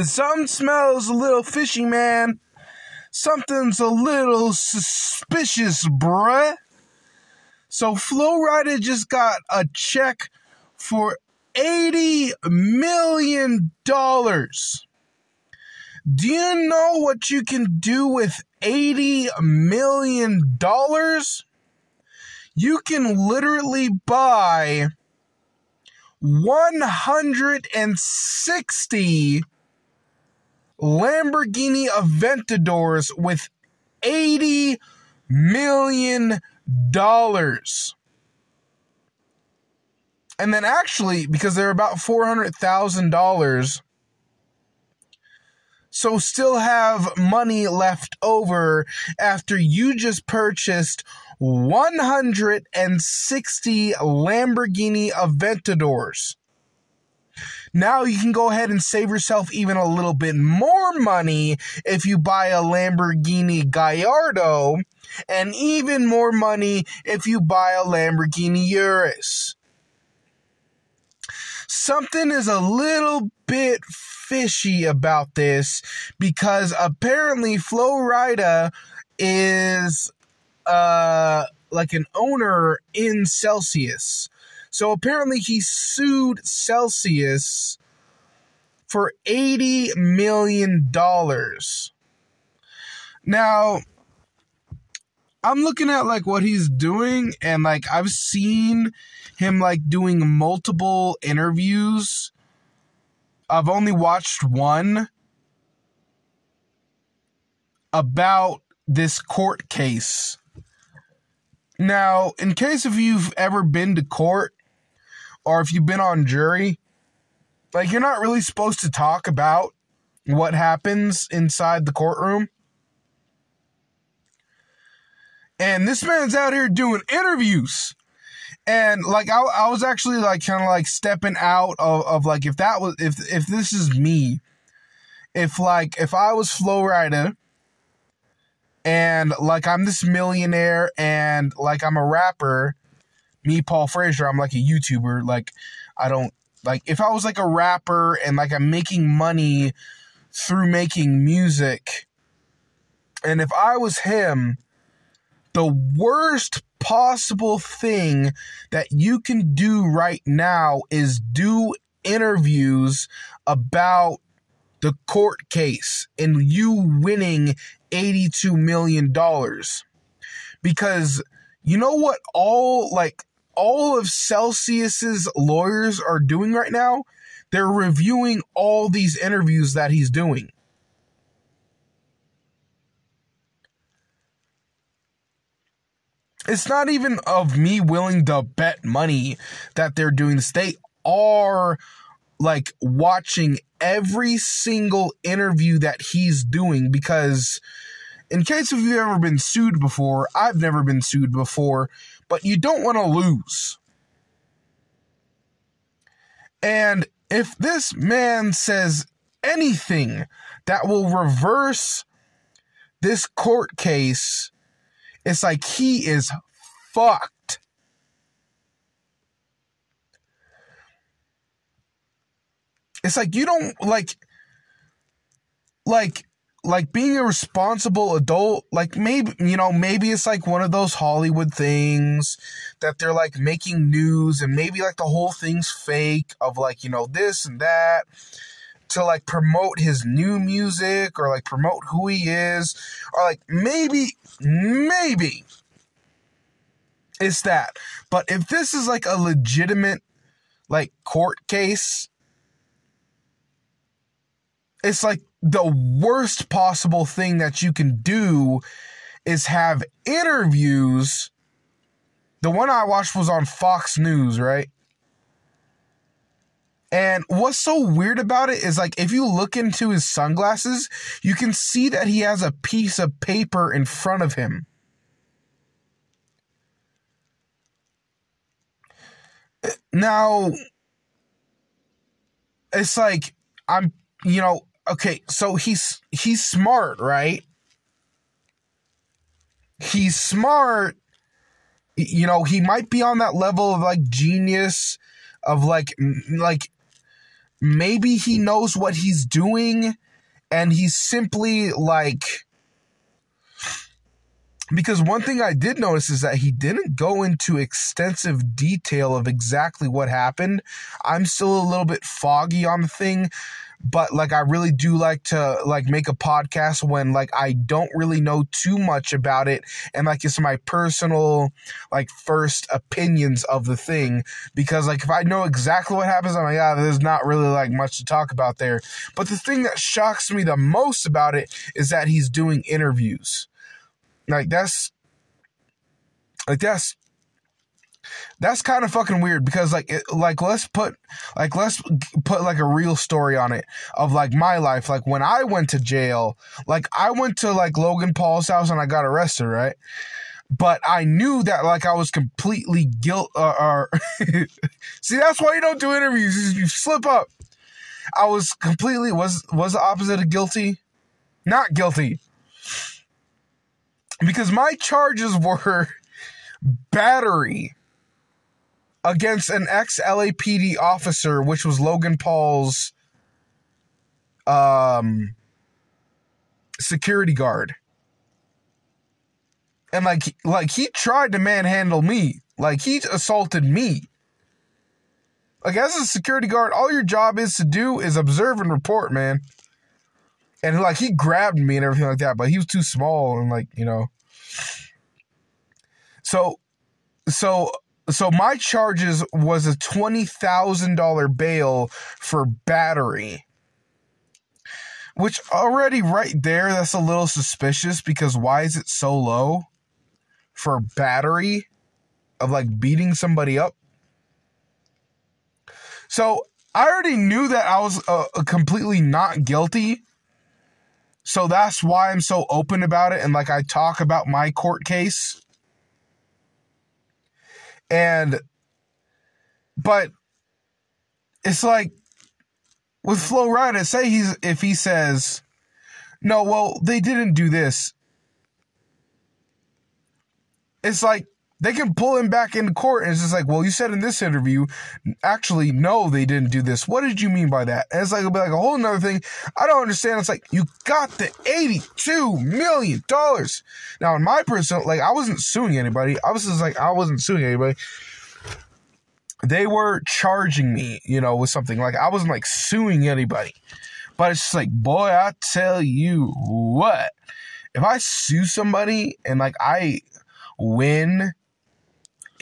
Something smells a little fishy, man. Something's a little suspicious, bruh. So Flo Rida just got a check for $80 million. Do you know what you can do with $80 million? You can literally buy 160 Lamborghini Aventadors with 80 million dollars. And then actually, because they're about $400,000, so still have money left over after you just purchased 160 Lamborghini Aventadors. Now you can go ahead and save yourself even a little bit more money if you buy a Lamborghini Gallardo, and even more money if you buy a Lamborghini Urus. Something is a little bit fishy about this because apparently Flo Rida is uh like an owner in Celsius. So apparently he sued Celsius for $80 million. Now, I'm looking at like what he's doing and like I've seen him like doing multiple interviews. I've only watched one about this court case. Now, in case if you've ever been to court, or if you've been on jury, like you're not really supposed to talk about what happens inside the courtroom. And this man's out here doing interviews. And like I, I was actually like kind of like stepping out of, of like if that was if if this is me, if like if I was Flo Rida and like I'm this millionaire and like I'm a rapper me, Paul Frazier, I'm like a YouTuber. Like, I don't like if I was like a rapper and like I'm making money through making music, and if I was him, the worst possible thing that you can do right now is do interviews about the court case and you winning $82 million. Because you know what all like all of Celsius's lawyers are doing right now, they're reviewing all these interviews that he's doing. It's not even of me willing to bet money that they're doing this. They are like watching every single interview that he's doing because in case if you've ever been sued before, I've never been sued before, but you don't want to lose. And if this man says anything that will reverse this court case, it's like he is fucked. It's like you don't like like like being a responsible adult, like maybe, you know, maybe it's like one of those Hollywood things that they're like making news and maybe like the whole thing's fake of like, you know, this and that to like promote his new music or like promote who he is or like maybe, maybe it's that. But if this is like a legitimate like court case, it's like the worst possible thing that you can do is have interviews. The one I watched was on Fox News, right? And what's so weird about it is like if you look into his sunglasses, you can see that he has a piece of paper in front of him. Now, it's like I'm, you know, okay, so he's he's smart, right? He's smart. You know, he might be on that level of like genius of like like maybe he knows what he's doing and he's simply like because one thing I did notice is that he didn't go into extensive detail of exactly what happened. I'm still a little bit foggy on the thing, but like I really do like to like make a podcast when like I don't really know too much about it and like it's my personal like first opinions of the thing because like if I know exactly what happens I'm like yeah there's not really like much to talk about there. But the thing that shocks me the most about it is that he's doing interviews. Like that's like that's that's kind of fucking weird because like it, like let's put like let's put like a real story on it of like my life. Like when I went to jail like I went to like Logan Paul's house and I got arrested right? But I knew that like I was completely guilt uh, or see that's why you don't do interviews you slip up. I was completely was was the opposite of guilty? Not guilty. Because my charges were battery against an ex LAPD officer, which was Logan Paul's um, security guard. And like like he tried to manhandle me. Like he assaulted me. Like as a security guard, all your job is to do is observe and report, man and like he grabbed me and everything like that, but he was too small and like you know. So, so so my charges was a twenty thousand dollar bail for battery, which already right there that's a little suspicious because why is it so low for battery of like beating somebody up? So I already knew that I was uh, completely not guilty so that's why I'm so open about it and like I talk about my court case. And but it's like with Flo Rida, say he's if he says, No, well, they didn't do this. It's like they can pull him back into court and it's just like, well, you said in this interview, actually, no, they didn't do this. What did you mean by that? And it's like, it'll be like a whole nother thing. I don't understand. It's like, you got the $82 million. Now, in my personal, like, I wasn't suing anybody. I was just like, I wasn't suing anybody. They were charging me, you know, with something. Like, I wasn't like suing anybody. But it's just like, boy, I tell you what, if I sue somebody and like I win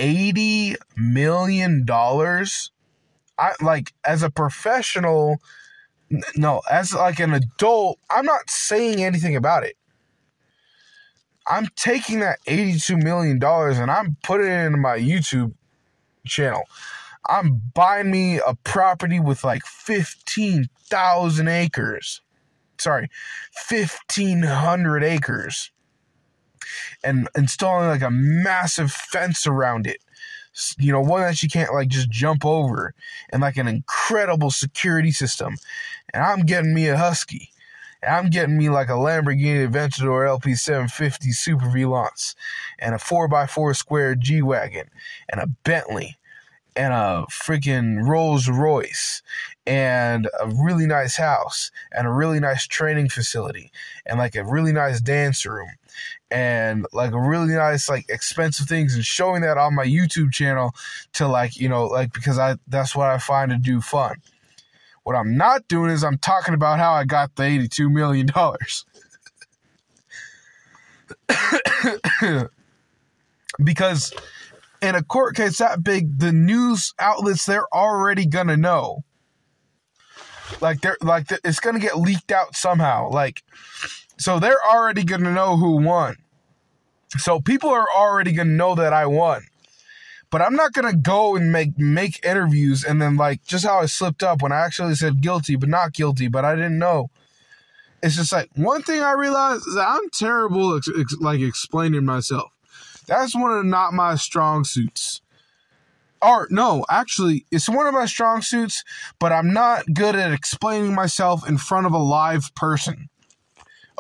eighty million dollars. I like as a professional. No, as like an adult, I'm not saying anything about it. I'm taking that $82 million and I'm putting it into my YouTube channel. I'm buying me a property with like 15,000 acres. Sorry, 1,500 acres and installing like a massive fence around it. You know, one that you can't like just jump over, and like an incredible security system. And I'm getting me a Husky. And I'm getting me like a Lamborghini Aventador LP750 Super Volante, and a 4x4 square G Wagon, and a Bentley, and a freaking Rolls Royce and a really nice house and a really nice training facility and like a really nice dance room and like really nice like expensive things and showing that on my YouTube channel to like you know like because I that's what I find to do fun. What I'm not doing is I'm talking about how I got the 82 million dollars. because in a court case that big, the news outlets they're already gonna know. Like they're like it's gonna get leaked out somehow. Like so they're already gonna know who won. So people are already gonna know that I won. But I'm not gonna go and make make interviews and then like just how I slipped up when I actually said guilty but not guilty, but I didn't know. It's just like one thing I realized is I'm terrible ex- ex- like explaining myself. That's one of not my strong suits. Or no, actually, it's one of my strong suits, but I'm not good at explaining myself in front of a live person.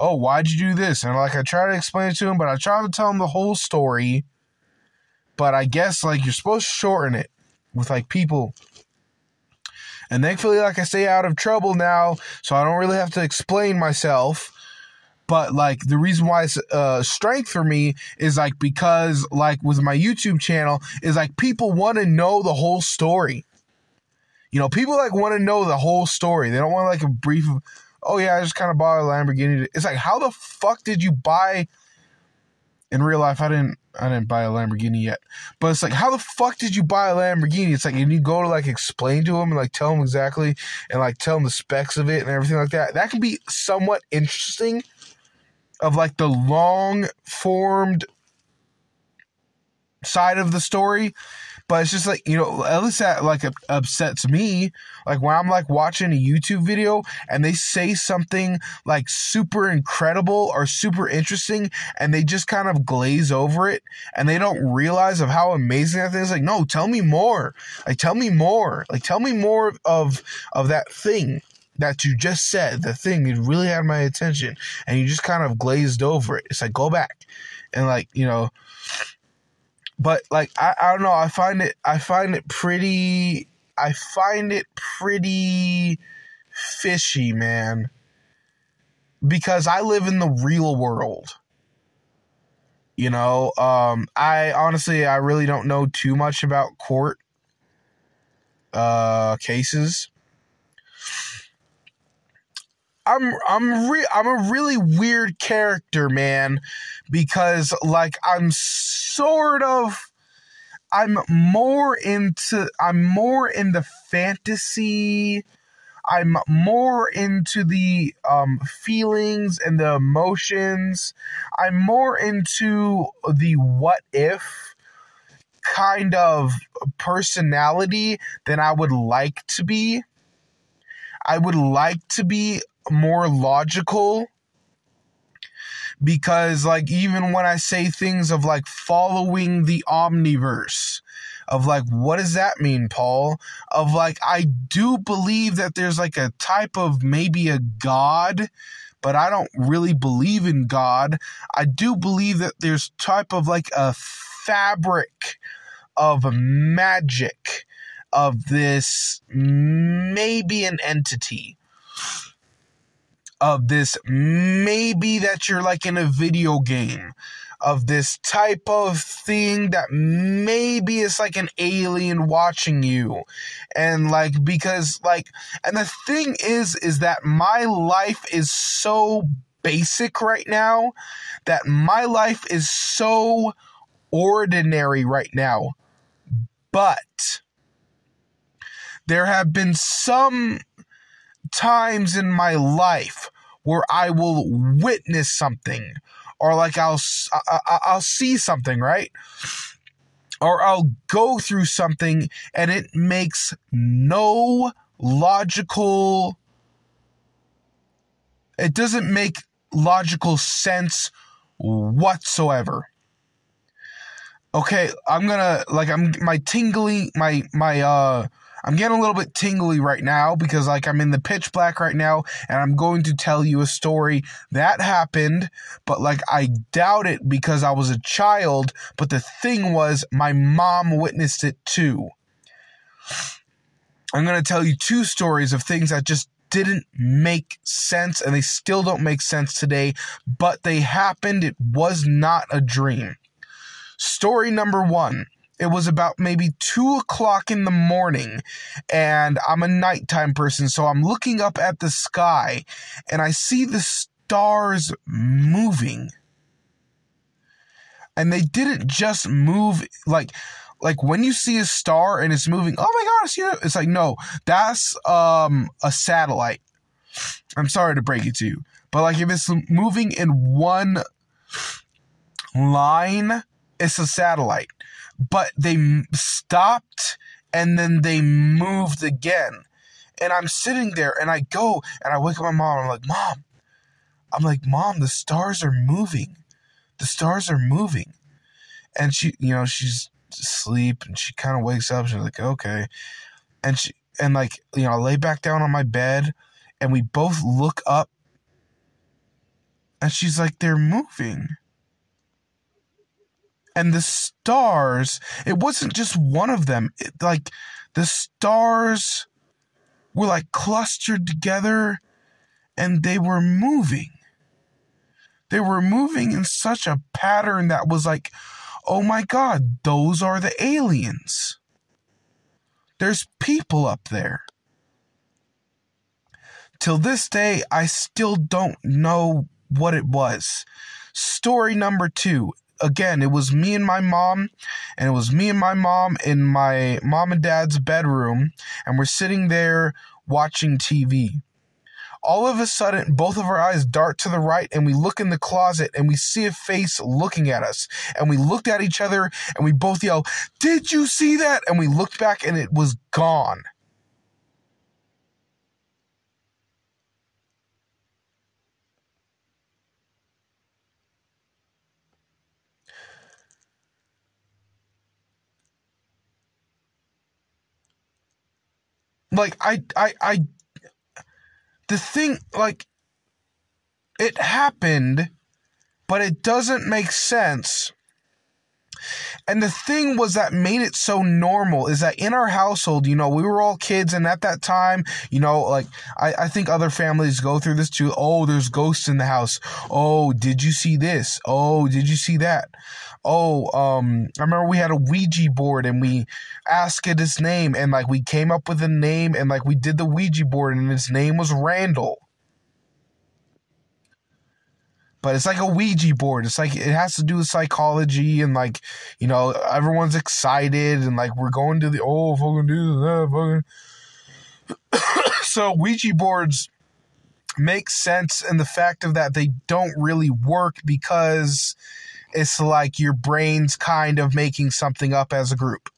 Oh, why'd you do this? And like I try to explain it to him, but I try to tell him the whole story. But I guess like you're supposed to shorten it with like people. And thankfully, like I stay out of trouble now, so I don't really have to explain myself. But like the reason why it's uh, strength for me is like because like with my YouTube channel is like people want to know the whole story. You know, people like want to know the whole story. They don't want like a brief oh yeah, I just kind of bought a Lamborghini. It's like, how the fuck did you buy? In real life, I didn't. I didn't buy a Lamborghini yet, but it's like, how the fuck did you buy a Lamborghini? It's like, and you go to like explain to them and like tell them exactly and like tell them the specs of it and everything like that. That can be somewhat interesting. Of like the long formed side of the story but it's just like you know at least that like upsets me. Like when i'm like watching a youtube video and they say something like super incredible or super interesting and they just kind of glaze over it and they don't realize of how amazing that thing is like no tell me more. Like tell me more. Like tell me more of of that thing that you just said the thing that really had my attention. And you just kind of glazed over it. It's like go back. And like you know but like I, I don't know i find it i find it pretty i find it pretty fishy man. Because i live in the real world. You know um i honestly i really don't know too much about court uh cases I'm I'm re- I'm a really weird character, man, because like I'm sort of I'm more into I'm more in the fantasy I'm more into the um, feelings and the emotions. I'm more into the what if kind of personality than I would like to be. I would like to be more logical because like even when I say things of like following the omniverse of like what does that mean Paul? Of like I do believe that there's like a type of maybe a god but I don't really believe in god. I do believe that there's type of like a fabric of magic of this maybe an entity of this maybe that you're like in a video game of this type of thing that maybe it's like an alien watching you. And like because like and the thing is is that my life is so basic right now that my life is so ordinary right now. But there have been some times in my life where I will witness something or like I'll I'll see something, right? Or I'll go through something and it makes no logical it doesn't make logical sense whatsoever. Okay, I'm going to like I'm my tingly my my uh I'm getting a little bit tingly right now because like I'm in the pitch black right now and I'm going to tell you a story that happened, but like I doubt it because I was a child, but the thing was my mom witnessed it too. I'm going to tell you two stories of things that just didn't make sense and they still don't make sense today, but they happened. It was not a dream. Story number one it was about maybe two o'clock in the morning, and I'm a nighttime person, so I'm looking up at the sky and I see the stars moving. And they didn't just move like like when you see a star and it's moving, oh my gosh, you know, it's like no, that's um a satellite. I'm sorry to break it to you, but like if it's moving in one line, it's a satellite but they stopped and then they moved again. And I'm sitting there and I go and I wake up my mom. I'm like, Mom, I'm like, Mom, the stars are moving. The stars are moving. And she, you know, she's asleep and she kind of wakes up. She's like, okay. And she, and like, you know, I lay back down on my bed and we both look up and she's like, they're moving and the stars it wasn't just one of them it, like the stars were like clustered together and they were moving. They were moving in such a pattern that was like, oh my God, those are the aliens. There's people up there. Till this day, I still don't know what it was. Story number two. Again, it was me and my mom, and it was me and my mom in my mom and dad's bedroom, and we're sitting there watching TV. All of a sudden, both of our eyes dart to the right, and we look in the closet and we see a face looking at us. And we looked at each other and we both yell, Did you see that? And we looked back and it was gone. Like I I I the thing like it happened but it doesn't make sense. And the thing was that made it so normal is that in our household, you know, we were all kids, and at that time, you know, like I, I think other families go through this too. Oh, there's ghosts in the house. Oh, did you see this? Oh, did you see that? oh, um, I remember we had a Ouija board and we asked it its name and like we came up with a name and like we did the Ouija board and its name was Randall. But it's like a Ouija board. It's like it has to do with psychology and like, you know, everyone's excited and like we're going to the oh fucking do that ah, fucking so Ouija boards make sense in the fact of that they don't really work because it's like your brain's kind of making something up as a group.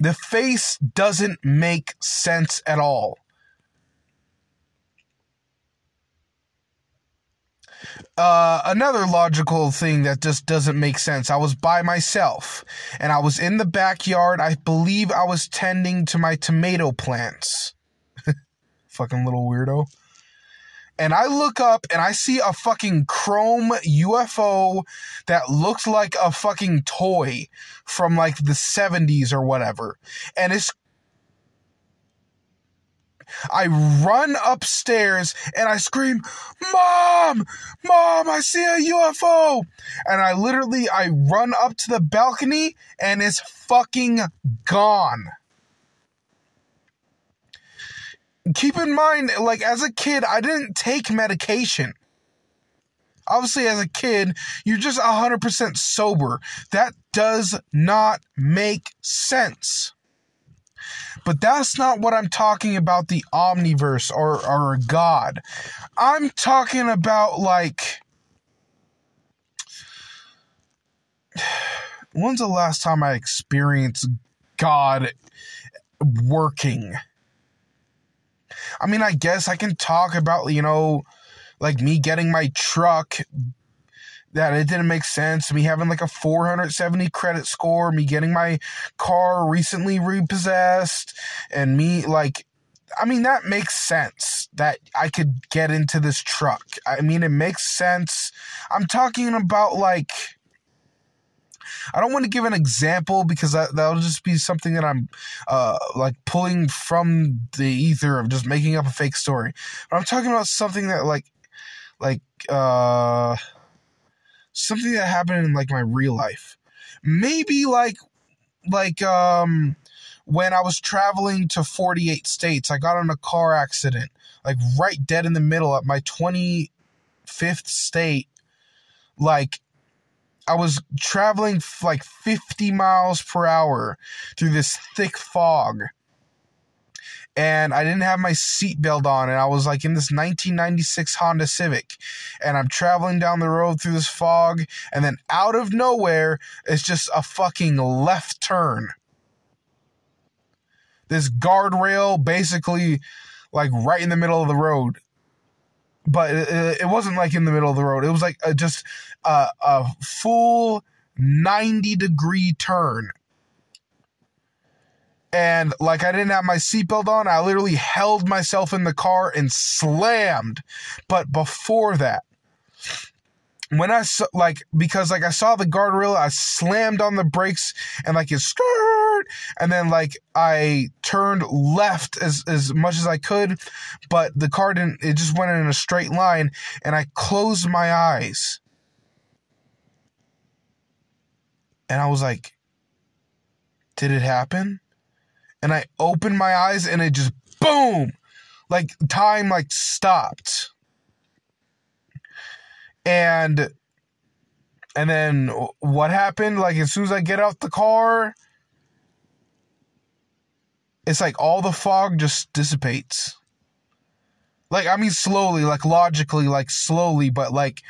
The face doesn't make sense at all. Uh, another logical thing that just doesn't make sense. I was by myself and I was in the backyard. I believe I was tending to my tomato plants. Fucking little weirdo and I look up and I see a fucking chrome UFO that looks like a fucking toy from like the 70s or whatever. And it's I run upstairs and I scream, "Mom! Mom, I see a UFO!" And I literally I run up to the balcony and it's fucking gone keep in mind, like as a kid, I didn't take medication. Obviously, as a kid, you're just 100% sober. That does not make sense. But that's not what I'm talking about the omniverse or, or God. I'm talking about like. When's the last time I experienced God working? I mean, I guess I can talk about, you know, like me getting my truck that it didn't make sense. Me having like a 470 credit score, me getting my car recently repossessed, and me like, I mean, that makes sense that I could get into this truck. I mean, it makes sense. I'm talking about like I don't want to give an example because that, that'll just be something that I'm uh, like pulling from the ether of just making up a fake story. But I'm talking about something that like like uh something that happened in like my real life. Maybe like like um when I was traveling to 48 states, I got in a car accident, like right dead in the middle at my 25th state. Like I was traveling like 50 miles per hour through this thick fog. And I didn't have my seatbelt on, and I was like in this 1996 Honda Civic. And I'm traveling down the road through this fog, and then out of nowhere, it's just a fucking left turn. This guardrail basically like right in the middle of the road but it, wasn't like in the middle of the road. It was like a, just a, a full 90 degree turn. And like I didn't have my seatbelt on, I literally held myself in the car and slammed. But before that, when I saw, like, because like I saw the guardrail, I slammed on the brakes and like it start and then like i turned left as as much as i could but the car didn't it just went in a straight line and i closed my eyes. And i was like did it happen and i opened my eyes and it just boom like time like stopped and and then what happened? Like as soon as I get out the car, it's like all the fog just dissipates. Like I mean slowly, like logically, like slowly, but like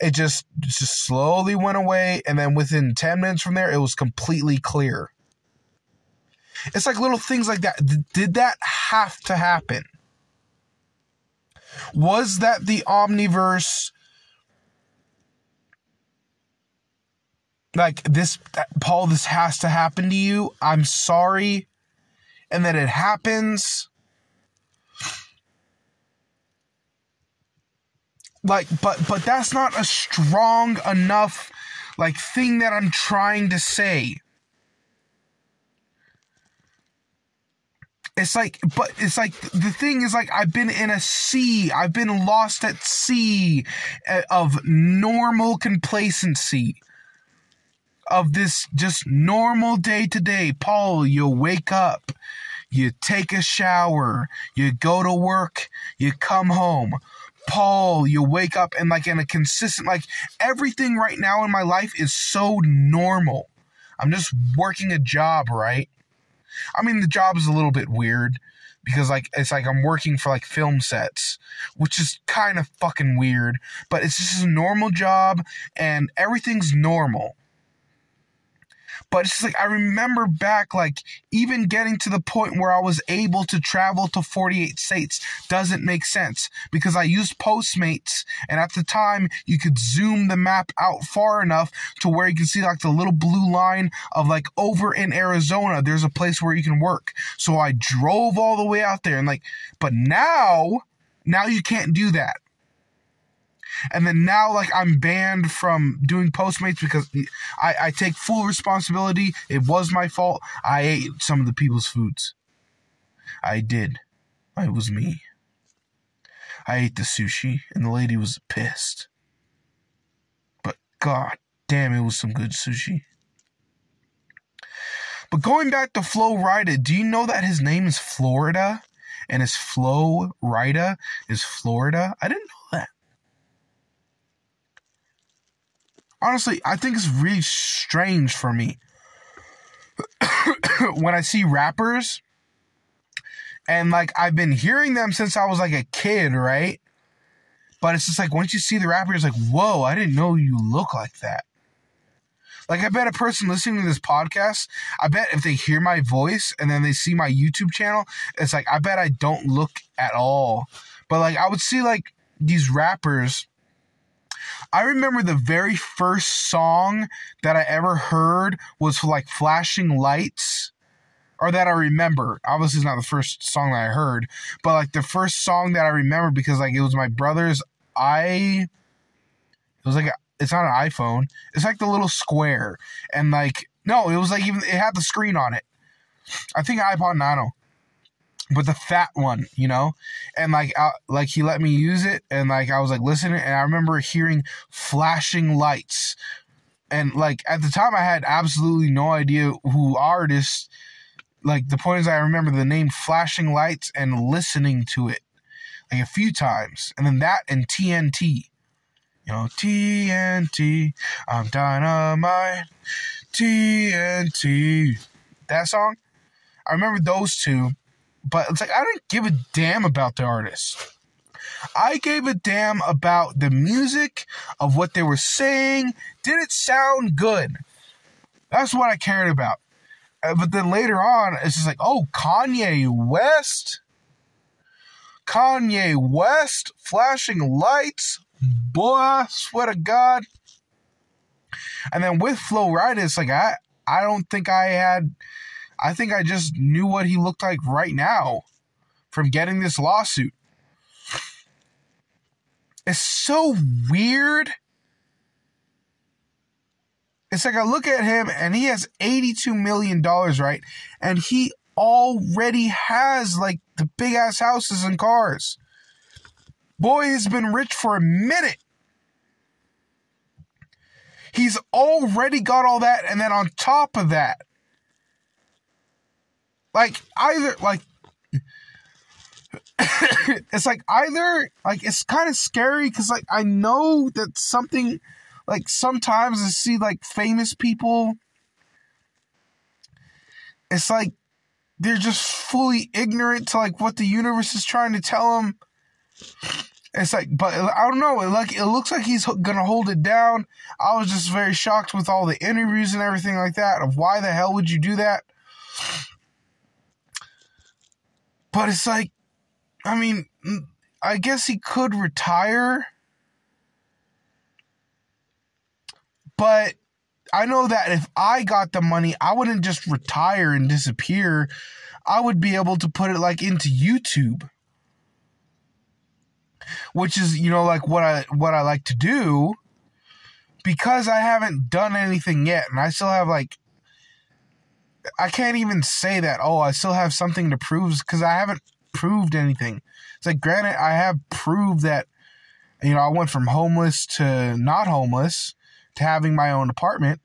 it just just slowly went away and then within 10 minutes from there it was completely clear. It's like little things like that. Did that have to happen? Was that the omniverse like this paul this has to happen to you i'm sorry and then it happens like but but that's not a strong enough like thing that i'm trying to say it's like but it's like the thing is like i've been in a sea i've been lost at sea eh, of normal complacency of this just normal day to day. Paul, you wake up, you take a shower, you go to work, you come home. Paul, you wake up and like in a consistent, like everything right now in my life is so normal. I'm just working a job, right? I mean, the job is a little bit weird because like it's like I'm working for like film sets, which is kind of fucking weird, but it's just a normal job and everything's normal. But it's like I remember back, like even getting to the point where I was able to travel to 48 states doesn't make sense because I used Postmates, and at the time you could zoom the map out far enough to where you can see like the little blue line of like over in Arizona, there's a place where you can work. So I drove all the way out there, and like, but now, now you can't do that and then now like I'm banned from doing Postmates because I, I take full responsibility. It was my fault. I ate some of the people's foods. I did. It was me. I ate the sushi, and the lady was pissed. But god damn, it was some good sushi. But going back to Flo Rida, do you know that his name is Florida? And his Flo Rida is Florida? I didn't know that. Honestly, I think it's really strange for me when I see rappers and like I've been hearing them since I was like a kid, right? But it's just like once you see the rapper, it's like, whoa, I didn't know you look like that. Like I bet a person listening to this podcast, I bet if they hear my voice and then they see my YouTube channel, it's like I bet I don't look at all. But like I would see like these rappers I remember the very first song that I ever heard was like Flashing Lights. Or that I remember. Obviously, it's not the first song that I heard, but like the first song that I remember because like it was my brother's i. It was like a, it's not an iPhone. It's like the little square, and like no, it was like even it had the screen on it. I think iPod Nano but the fat one, you know, and like, I, like he let me use it, and like I was like listening, and I remember hearing flashing lights, and like at the time I had absolutely no idea who artists. Like the point is, I remember the name Flashing Lights and listening to it like a few times, and then that and TNT, you know, TNT, I'm dynamite, TNT, that song. I remember those two but it's like I didn't give a damn about the artist. I gave a damn about the music of what they were saying. Did it sound good? That's what I cared about. Uh, but then later on, it's just like, oh, Kanye West. Kanye West, flashing lights. Boy, swear to God. And then with Flo Rida, it's like I I don't think I had I think I just knew what he looked like right now from getting this lawsuit. It's so weird. it's like I look at him and he has $82 million, right? And he already has like the big ass houses and cars. Boy has been rich for a minute. He's already got all that, and then on top of that, like either like it's like either like it's kind of scary because like I know that something like sometimes I see like famous people. It's like they're just fully ignorant to like what the universe is trying to tell them. It's like, but I don't know. Like it looks like he's gonna hold it down. I was just very shocked with all the interviews and everything like that of why the hell would you do that? But it's like, I mean, I guess he could retire, but I know that if I got the money, I wouldn't just retire and disappear. I would be able to put it like into YouTube. Which is, you know, like what I what I like to do because I haven't done anything yet and I still have like I can't even say that oh I still have something to prove cuz I haven't proved anything. It's like granted I have proved that you know I went from homeless to not homeless to having my own apartment.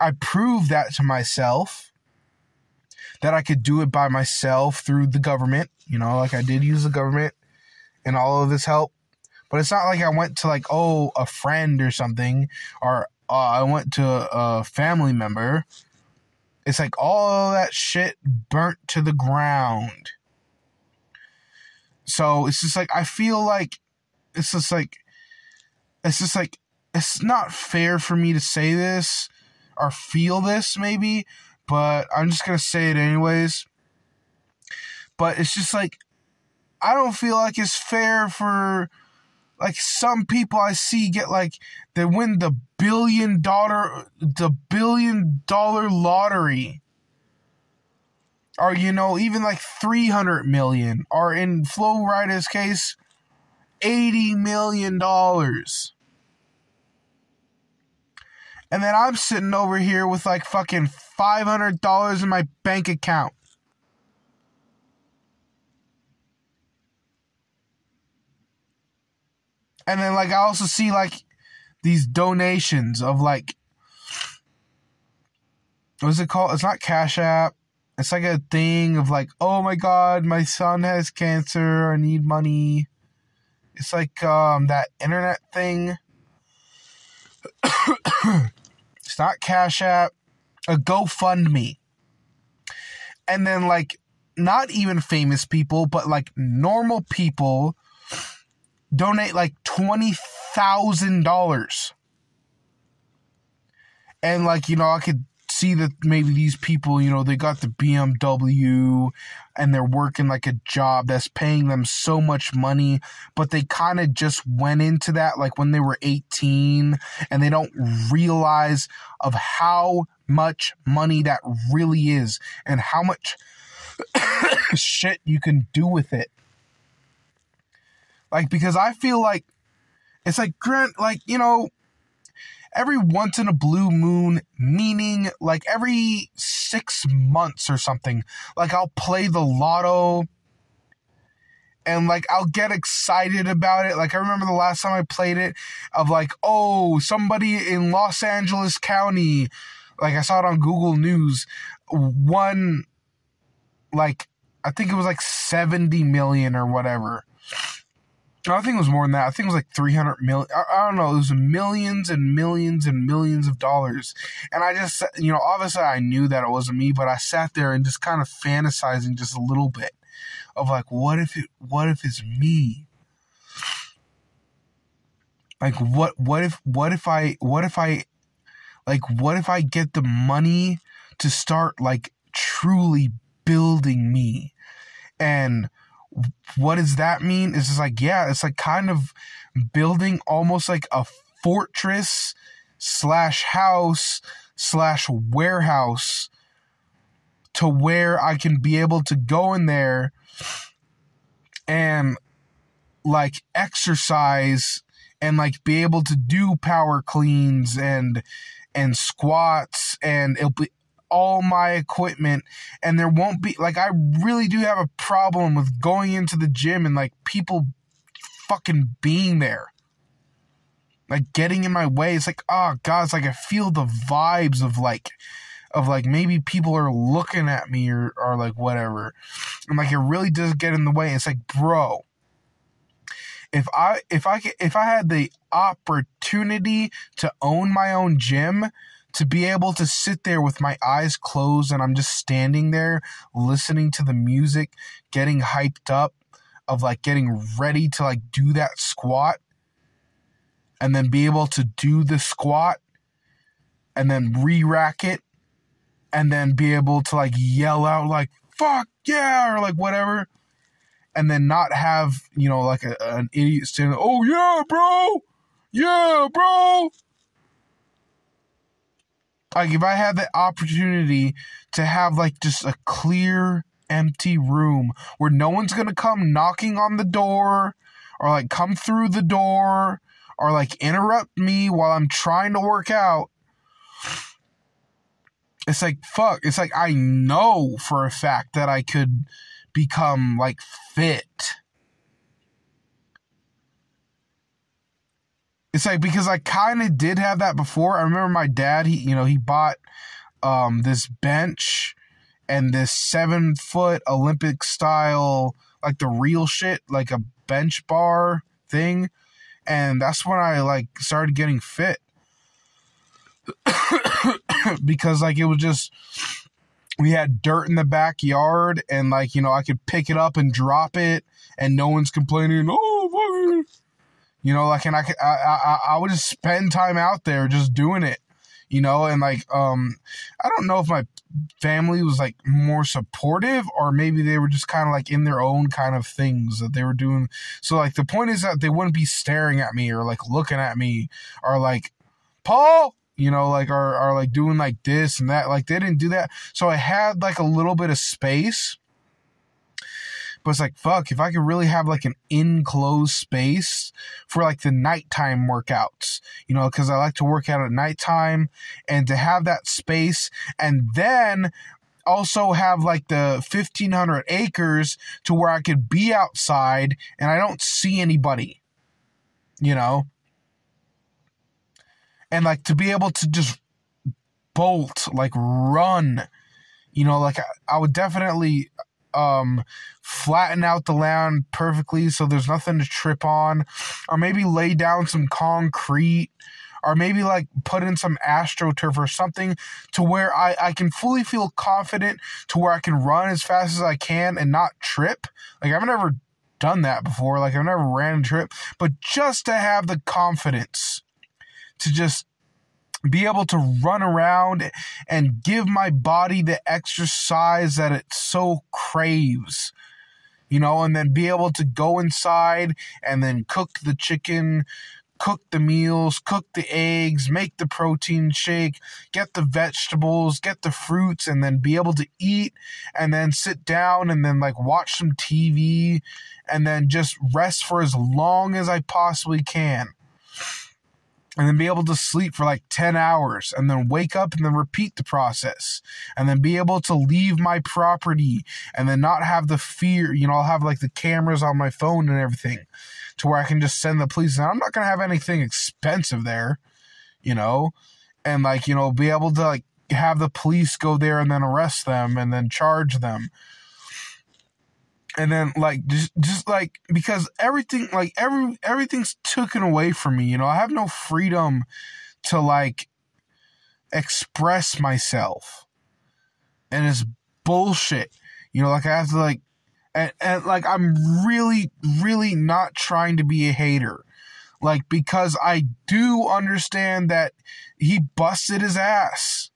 I proved that to myself that I could do it by myself through the government. You know, like I did use the government and all of this help. But it's not like I went to like, oh, a friend or something, or uh, I went to a family member. It's like all that shit burnt to the ground. So it's just like I feel like it's just like it's just like it's not fair for me to say this or feel this maybe, but I'm just gonna say it anyways. But it's just like I don't feel like it's fair for like some people I see get like they win the billion dollar the billion dollar lottery. Or you know even like 300 million. Or in Flo Rida's case 80 million dollars. And then I'm sitting over here with like fucking $500 in my bank account. And then like I also see like these donations of like what's it called? It's not Cash App. It's like a thing of like, oh my god, my son has cancer, I need money. It's like um that internet thing. It's not Cash App, a GoFundMe. And then, like, not even famous people, but like normal people donate like $20,000. And, like, you know, I could see that maybe these people, you know, they got the BMW and they're working like a job that's paying them so much money, but they kind of just went into that like when they were 18 and they don't realize of how much money that really is and how much shit you can do with it. Like, because I feel like it's like Grant, like, you know, every once in a blue moon, meaning like every six months or something. Like I'll play the lotto and like I'll get excited about it. Like I remember the last time I played it of like, oh, somebody in Los Angeles County, like I saw it on Google News, won like I think it was like 70 million or whatever. I think it was more than that. I think it was like 300 million. I, don't know. It was millions and millions and millions of dollars. And I just, you know, obviously I knew that it wasn't me, but I sat there and just kind of fantasizing just a little bit of like, what if it, what if it's me? Like, what, what if, what if I, what if I, like, what if I get the money to start like truly building me? And, what does that mean? It's just like, yeah, it's like kind of building almost like a fortress slash house slash warehouse to where I can be able to go in there and like exercise and like be able to do power cleans and and squats and it'll be all my equipment and there won't be like I really do have a problem with going into the gym and like people fucking being there. Like getting in my way. It's like, oh god, it's like I feel the vibes of like of like maybe people are looking at me or, or like whatever. And like it really does get in the way. It's like, bro, if I if I if I had the opportunity to own my own gym, to be able to sit there with my eyes closed and I'm just standing there listening to the music, getting hyped up of like getting ready to like do that squat and then be able to do the squat and then re-rack it and then be able to like yell out like fuck yeah or like whatever and then not have you know like a, an idiot standing oh yeah bro! Yeah bro like if I had the opportunity to have like just a clear empty room where no one's gonna come knocking on the door or like come through the door or like interrupt me while I'm trying to work out. It's like fuck. It's like I know for a fact that I could become like fit it's like because I kind of did have that before. I remember my dad, he you know, he bought um this bench and this seven foot Olympic style, like the real shit, like a bench bar thing. And that's when I like started getting fit. because like it was just we had dirt in the backyard and like you know I could pick it up and drop it and no one's complaining oh you know, like, and I, I, I, I would just spend time out there just doing it, you know, and like, um, I don't know if my family was like more supportive or maybe they were just kind of like in their own kind of things that they were doing. So, like, the point is that they wouldn't be staring at me or like looking at me or like, Paul, you know, like, are, are like doing like this and that. Like, they didn't do that. So I had like a little bit of space but it's like, fuck, if I could really have like an enclosed space for like the nighttime workouts, you know, because I like to work out at nighttime and to have that space and then also have like the 1500 acres to where I could be outside and I don't see anybody, you know? And like to be able to just bolt, like run, you know, like I, I would definitely um, flatten out the land perfectly so there's nothing to trip on, or maybe lay down some concrete, or maybe like put in some astroturf or something to where I, I can fully feel confident to where I can run as fast as I can and not trip. Like I've never done that before. Like I've never ran a trip, but just to have the confidence to just be able to run around and give my body the exercise that it so craves you know and then be able to go inside and then cook the chicken cook the meals, cook the eggs, make the protein shake, get the vegetables, get the fruits, and then be able to eat and then sit down and then like watch some TV and then just rest for as long as I possibly can and then be able to sleep for like 10 hours and then wake up and then repeat the process and then be able to leave my property and then not have the fear you know i'll have like the cameras on my phone and everything to where i can just send the police and i'm not going to have anything expensive there you know and like you know be able to like have the police go there and then arrest them and then charge them and then like just just like because everything like every everything's taken away from me you know? I have no freedom to like express myself. And it's bullshit you know? Like i have to like and, and like i'm really really not trying to be a hater. Like because i do understand that he busted his ass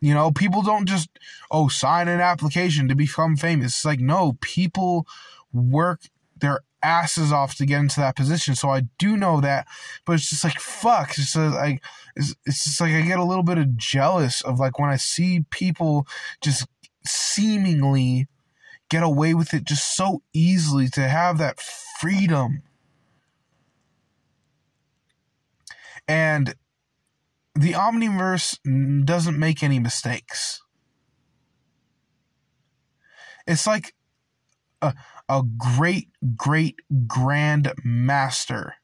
you know, people don't just, oh, sign an application to become famous. It's like, no, people work their asses off to get into that position. So I do know that, but it's just like, fuck. It's just like, it's, it's just like I get a little bit of jealous of like when I see people just seemingly get away with it just so easily to have that freedom. And the omniverse doesn't make any mistakes. It's like a, a great, great grand master.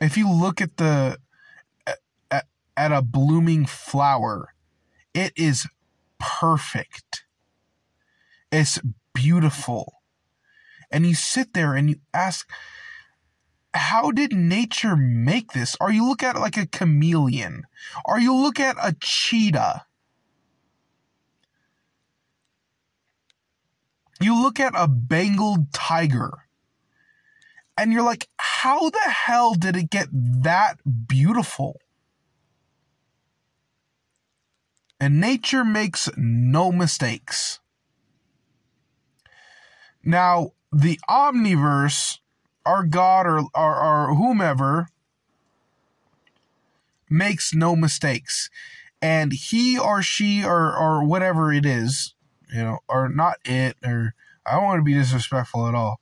If you look at the at, at a blooming flower, it is perfect. It's beautiful. And you sit there and you ask, how did nature make this? Or you look at like a chameleon, or you look at a cheetah. You look at a Bengal tiger, and you're like, how the hell did it get that beautiful? And nature makes no mistakes. Now, the omniverse our God or, or, or whomever makes no mistakes. And he or she or, or whatever it is, you know, or not it, or I don't want to be disrespectful at all,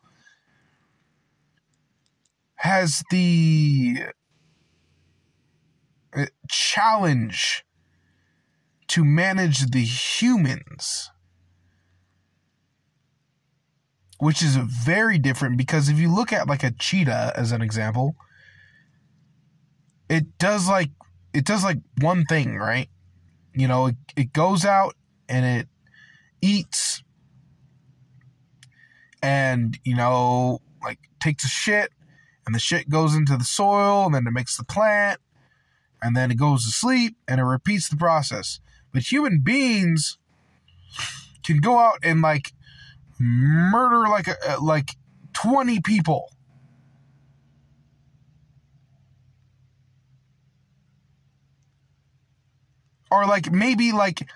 has the uh, challenge to manage the humans which is very different because if you look at like a cheetah as an example, it does like it does like one thing, right? You know, it, it goes out and it eats and you know, like takes a shit and the shit goes into the soil and then it makes the plant and then it goes to sleep and it repeats the process. But human beings can go out and like murder like a, uh, like 20 people. Or like maybe like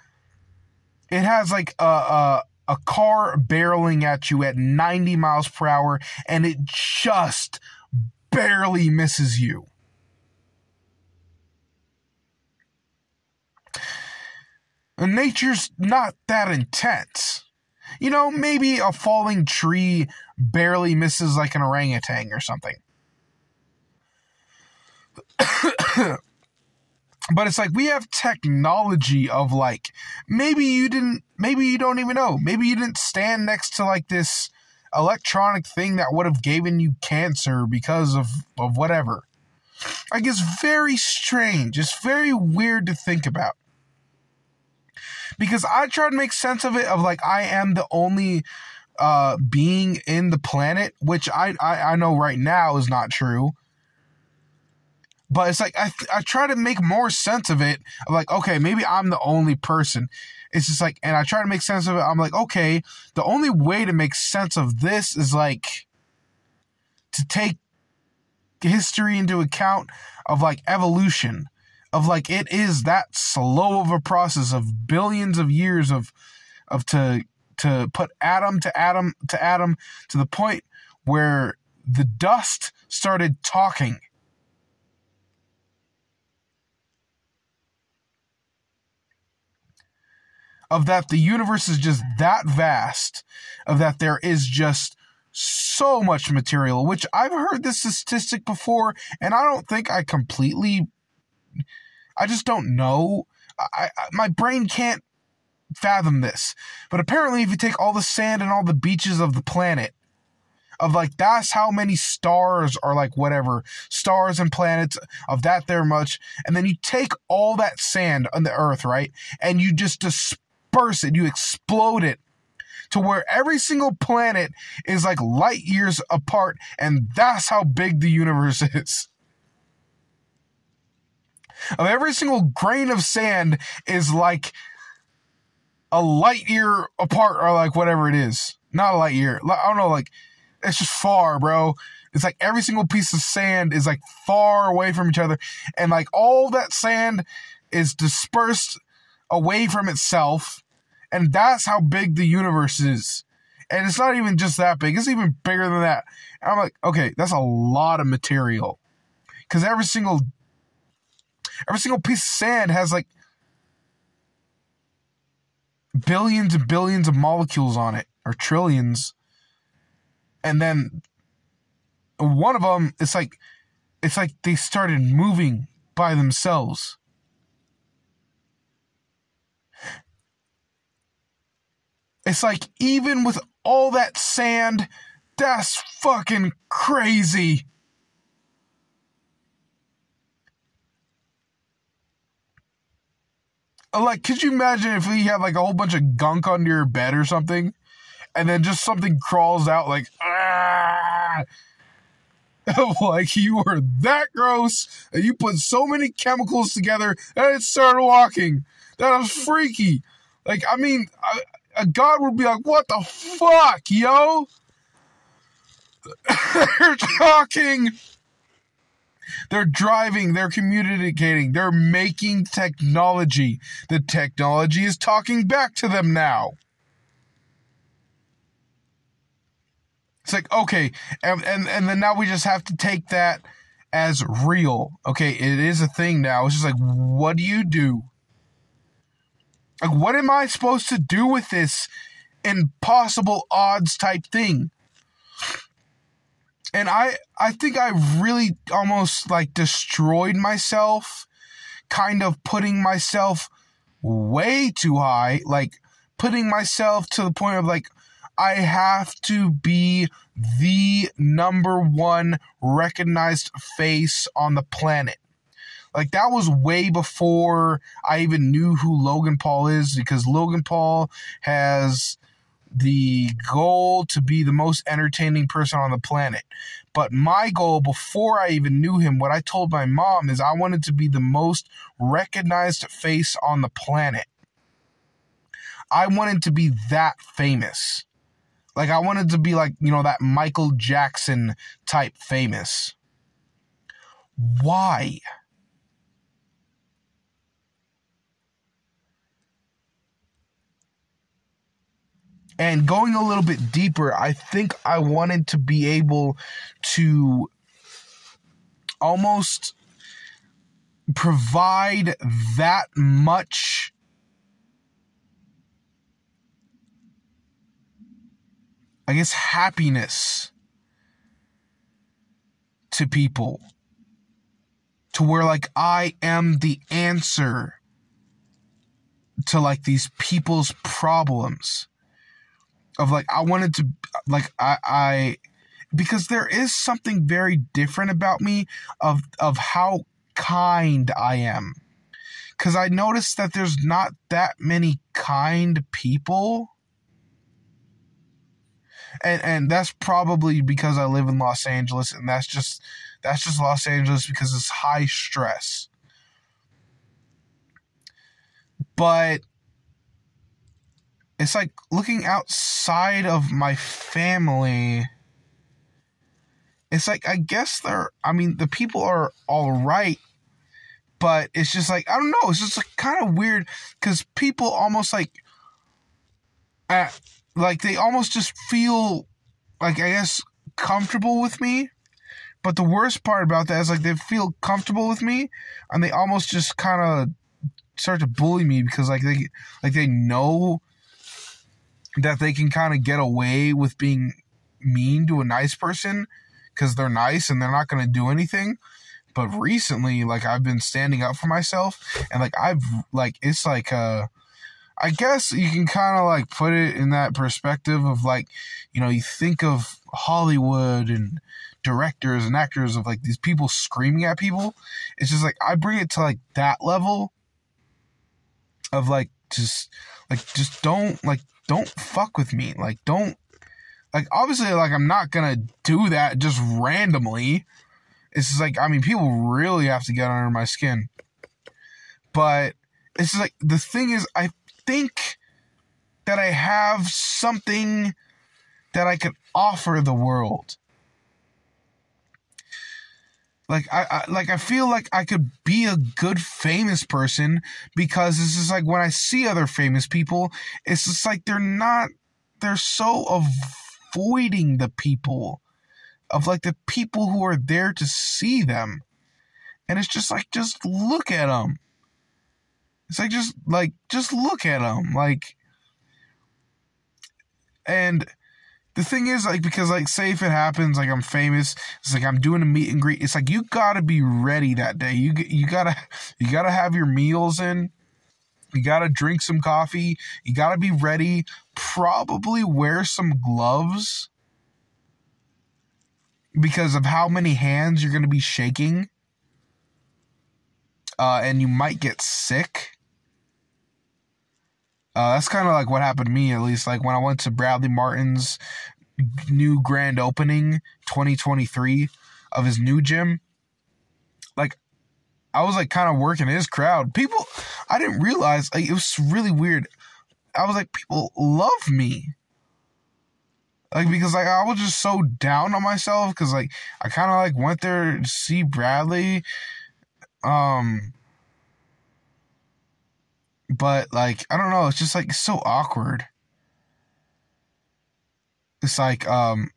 it has like a, a a car barreling at you at 90 miles per hour and it just barely misses you. And nature's not that intense. You know, maybe a falling tree barely misses like an orangutan or something. but it's like we have technology of like maybe you didn't maybe you don't even know. Maybe you didn't stand next to like this electronic thing that would have given you cancer because of of whatever. Like it's very strange. It's very weird to think about because I try to make sense of it of like I am the only uh being in the planet, which I I, I know right now is not true. But it's like I I try to make more sense of it. Like okay, maybe I'm the only person. It's just like, and I try to make sense of it. I'm like, okay, the only way to make sense of this is like to take history into account of like evolution of like it is that slow of a process of billions of years of of to to put atom to atom to atom to the point where the dust started talking. Of that the universe is just that vast of that there is just so much material which i've heard this statistic before and i don't think i completely I just don't know. I, I, my brain can't fathom this. But apparently, if you take all the sand and all the beaches of the planet, of like that's how many stars are like whatever stars and planets of that there much, and then you take all that sand on the Earth, right, and you just disperse it, you explode it to where every single planet is like light years apart, and that's how big the universe is of every single grain of sand is like a light year apart or like whatever it is. Not a light year. I don't know, like it's just far, bro. It's like every single piece of sand is like far away from each other. And like all that sand is dispersed away from itself. And that's how big the universe is. And it's not even just that big, it's even bigger than that. And I'm like, okay, that's a lot of material. Because every single Every single piece of sand has like billions and billions of molecules on it, or trillions. And then one of them, it's like, it's like they started moving by themselves. It's like even with all that sand, that's fucking crazy. Like, could you imagine if we had like a whole bunch of gunk under your bed or something, and then just something crawls out like, ah, like you were that gross, and you put so many chemicals together and it started walking. That was freaky. Like, I mean, I, a God would be like, what the fuck, yo? they're talking. They're driving, they're communicating, they're making technology. The technology is talking back to them now. It's like, okay, and, and, and then now we just have to take that as real. Okay, it is a thing now. It's just like, what do you do? Like, what am I supposed to do with this impossible odds type thing? And I, I think I really almost like destroyed myself, kind of putting myself way too high, like putting myself to the point of like, I have to be the number one recognized face on the planet. Like that was way before I even knew who Logan Paul is because Logan Paul has the goal to be the most entertaining person on the planet. But my goal before I even knew him, what I told my mom is I wanted to be the most recognized face on the planet. I wanted to be that famous. Like I wanted to be like, you know, that Michael Jackson type famous. Why? And going a little bit deeper, I think I wanted to be able to almost provide that much I guess happiness to people. To where like I am the answer to like these people's problems of like I wanted to like I I because there is something very different about me of of how kind I am. Cuz I noticed that there's not that many kind people. And and that's probably because I live in Los Angeles and that's just that's just Los Angeles because it's high stress. But it's like looking outside of my family. It's like I guess they're I mean the people are all right, but it's just like I don't know, it's just like kind of weird cuz people almost like uh, like they almost just feel like I guess comfortable with me. But the worst part about that is like they feel comfortable with me and they almost just kind of start to bully me because like they like they know that they can kind of get away with being mean to a nice person because they're nice and they're not going to do anything. But recently, like I've been standing up for myself, and like I've like it's like uh, I guess you can kind of like put it in that perspective of like, you know, you think of Hollywood and directors and actors of like these people screaming at people. It's just like I bring it to like that level of like just like just don't like don't fuck with me. Like, don't, like, obviously, like, I'm not gonna do that just randomly. It's just like, I mean, people really have to get under my skin. But it's like, the thing is, I think that I have something that I could offer the world. Like I, I, like I feel like I could be a good famous person because this is like when I see other famous people, it's just like they're not they're so avoiding the people of like the people who are there to see them. And it's just like just look at them. It's like just like just look at them like and the thing is like because like say if it happens like i'm famous it's like i'm doing a meet and greet it's like you gotta be ready that day. You you gotta you gotta have your meals in you gotta drink some coffee you gotta be ready probably wear some gloves because of how many hands you're gonna be shaking uh, and you might get sick uh, that's kind of like what happened to me, at least. Like when I went to Bradley Martin's new grand opening 2023 of his new gym, like I was like kind of working his crowd. People, I didn't realize like, it was really weird. I was like, people love me. Like because like I was just so down on myself because like I kind of like went there to see Bradley, um, but like I don't know, it's just like so awkward. It's like um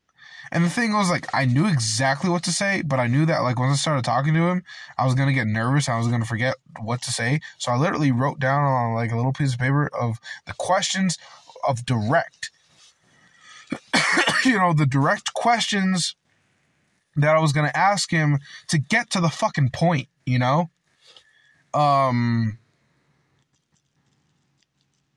and the thing was like I knew exactly what to say, but I knew that like once I started talking to him, I was gonna get nervous. I was gonna forget what to say. So I literally wrote down on like a little piece of paper of the questions of direct. you know, the direct questions that I was gonna ask him to get to the fucking point, you know? Um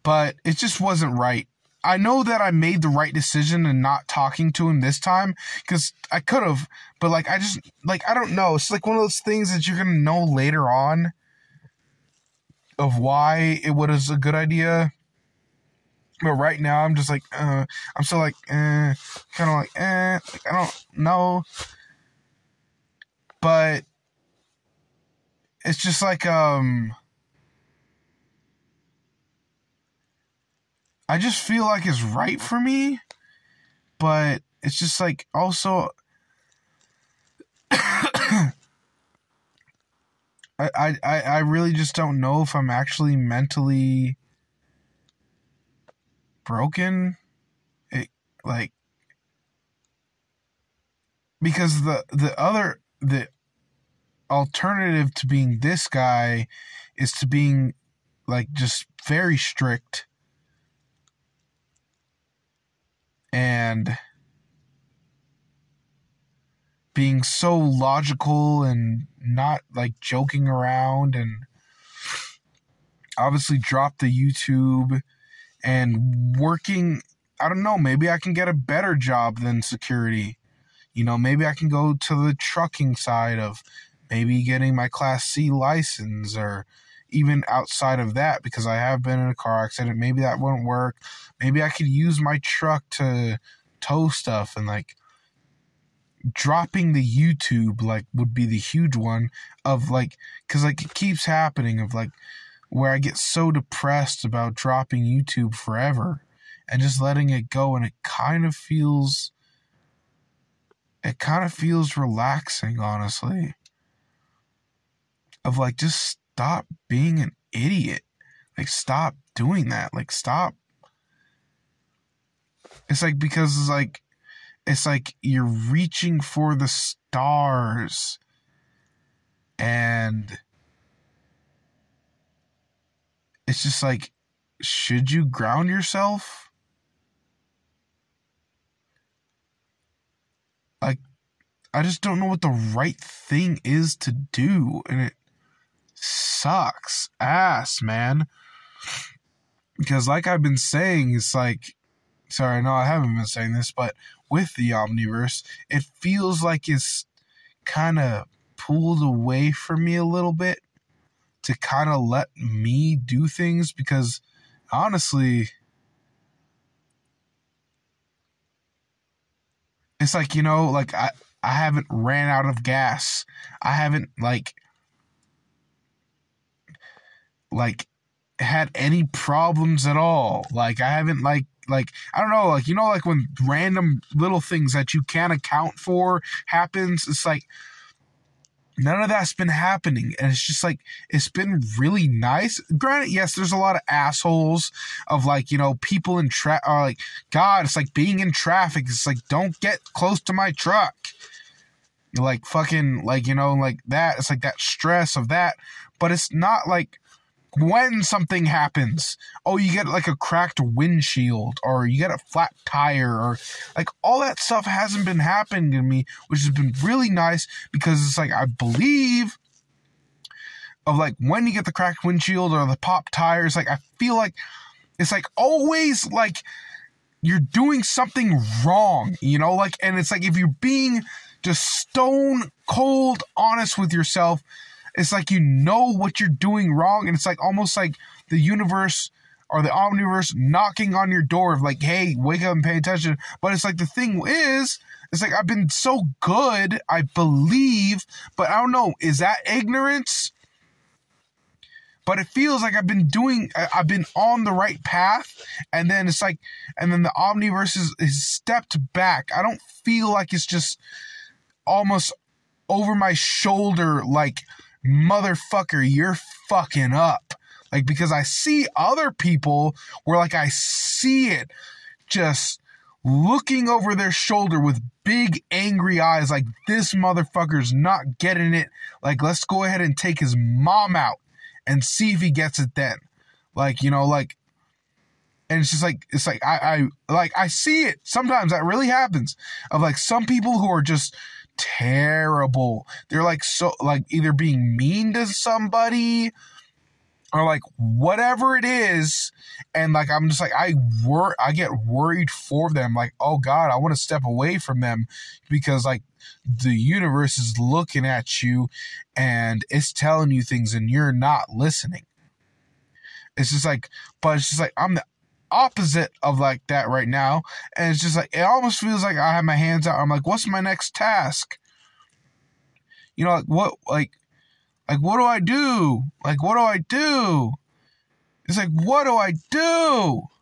but it just wasn't right. I know that I made the right decision in not talking to him this time because I could have, but like I just like I don't know. It's like one of those things that you're gonna know later on of why it was a good idea. But right now, I'm just like, uh, I'm still like, eh, kind of like, eh, like, I don't know. But it's just like, um, I just feel like it's right for me, but it's just like also I, I I really just don't know if I'm actually mentally broken. It like because the the other the alternative to being this guy is to being like just very strict and being so logical and not like joking around and obviously drop the YouTube and working I don't know, maybe I can get a better job than security. You know, maybe I can go to the trucking side of maybe getting my class C license or even outside of that because I have been in a car accident. Maybe that wouldn't work. Maybe I could use my truck to tow stuff and like dropping the YouTube like would be the huge one of like cuz like it keeps happening of like where I get so depressed about dropping YouTube forever and just letting it go and it kind of feels it kind of feels relaxing honestly of like just stop being an idiot. Like, stop doing that. Like, stop. It's like, because it's like, it's like you're reaching for the stars. And it's just like, should you ground yourself? Like, I just don't know what the right thing is to do. And it, sucks ass, man. Because, like I've been saying, it's like, sorry, no, I haven't been saying this, but with the Omniverse, it feels like it's kind of pulled away from me a little bit to kind of let me do things because honestly, it's like, you know, like I, I haven't ran out of gas. I haven't like like had any problems at all. Like I haven't like like I don't know, like you know like when random little things that you can't account for happens, it's like none of that's been happening and it's just like it's been really nice. Granted yes there's a lot of assholes of like you know people in tra uh, like god it's like being in traffic it's like don't get close to my truck. Like fucking like you know like that it's like that stress of that but it's not like when something happens. Oh, you get like a cracked windshield or you get a flat tire or like all that stuff hasn't been happening to me, which has been really nice because it's like I believe of like when you get the cracked windshield or the pop tires, like I feel like it's like always like you're doing something wrong, you know, like and it's like if you're being just stone cold honest with yourself, it's like you know what you're doing wrong, and it's like almost like the universe or the omniverse knocking on your door of like, hey, wake up and pay attention. But it's like the thing is, it's like I've been so good, I believe, but I don't know, is that ignorance? But it feels like I've been doing, I've been on the right path, and then it's like, and then the omniverse is, is stepped back. I don't feel like it's just almost over my shoulder, like motherfucker, you're fucking up. Like, because I see other people where, like, I see it just looking over their shoulder with big angry eyes, like, this motherfucker's not getting it. Like, let's go ahead and take his mom out and see if he gets it then. Like, you know, like, and it's just like it's like I, I like I see it sometimes that really happens of like some people who are just terrible. They're like so like either being mean to somebody or like whatever it is and like I'm just like I wor I get worried for them like oh god I want to step away from them because like the universe is looking at you and it's telling you things and you're not listening it's just like but it's just like I'm the opposite of like that right now. And it's just like, it almost feels like I have my hands out. I'm like, what's my next task? You know, like what, like, like, what do I do? Like, what do I do? It's like, what do I do?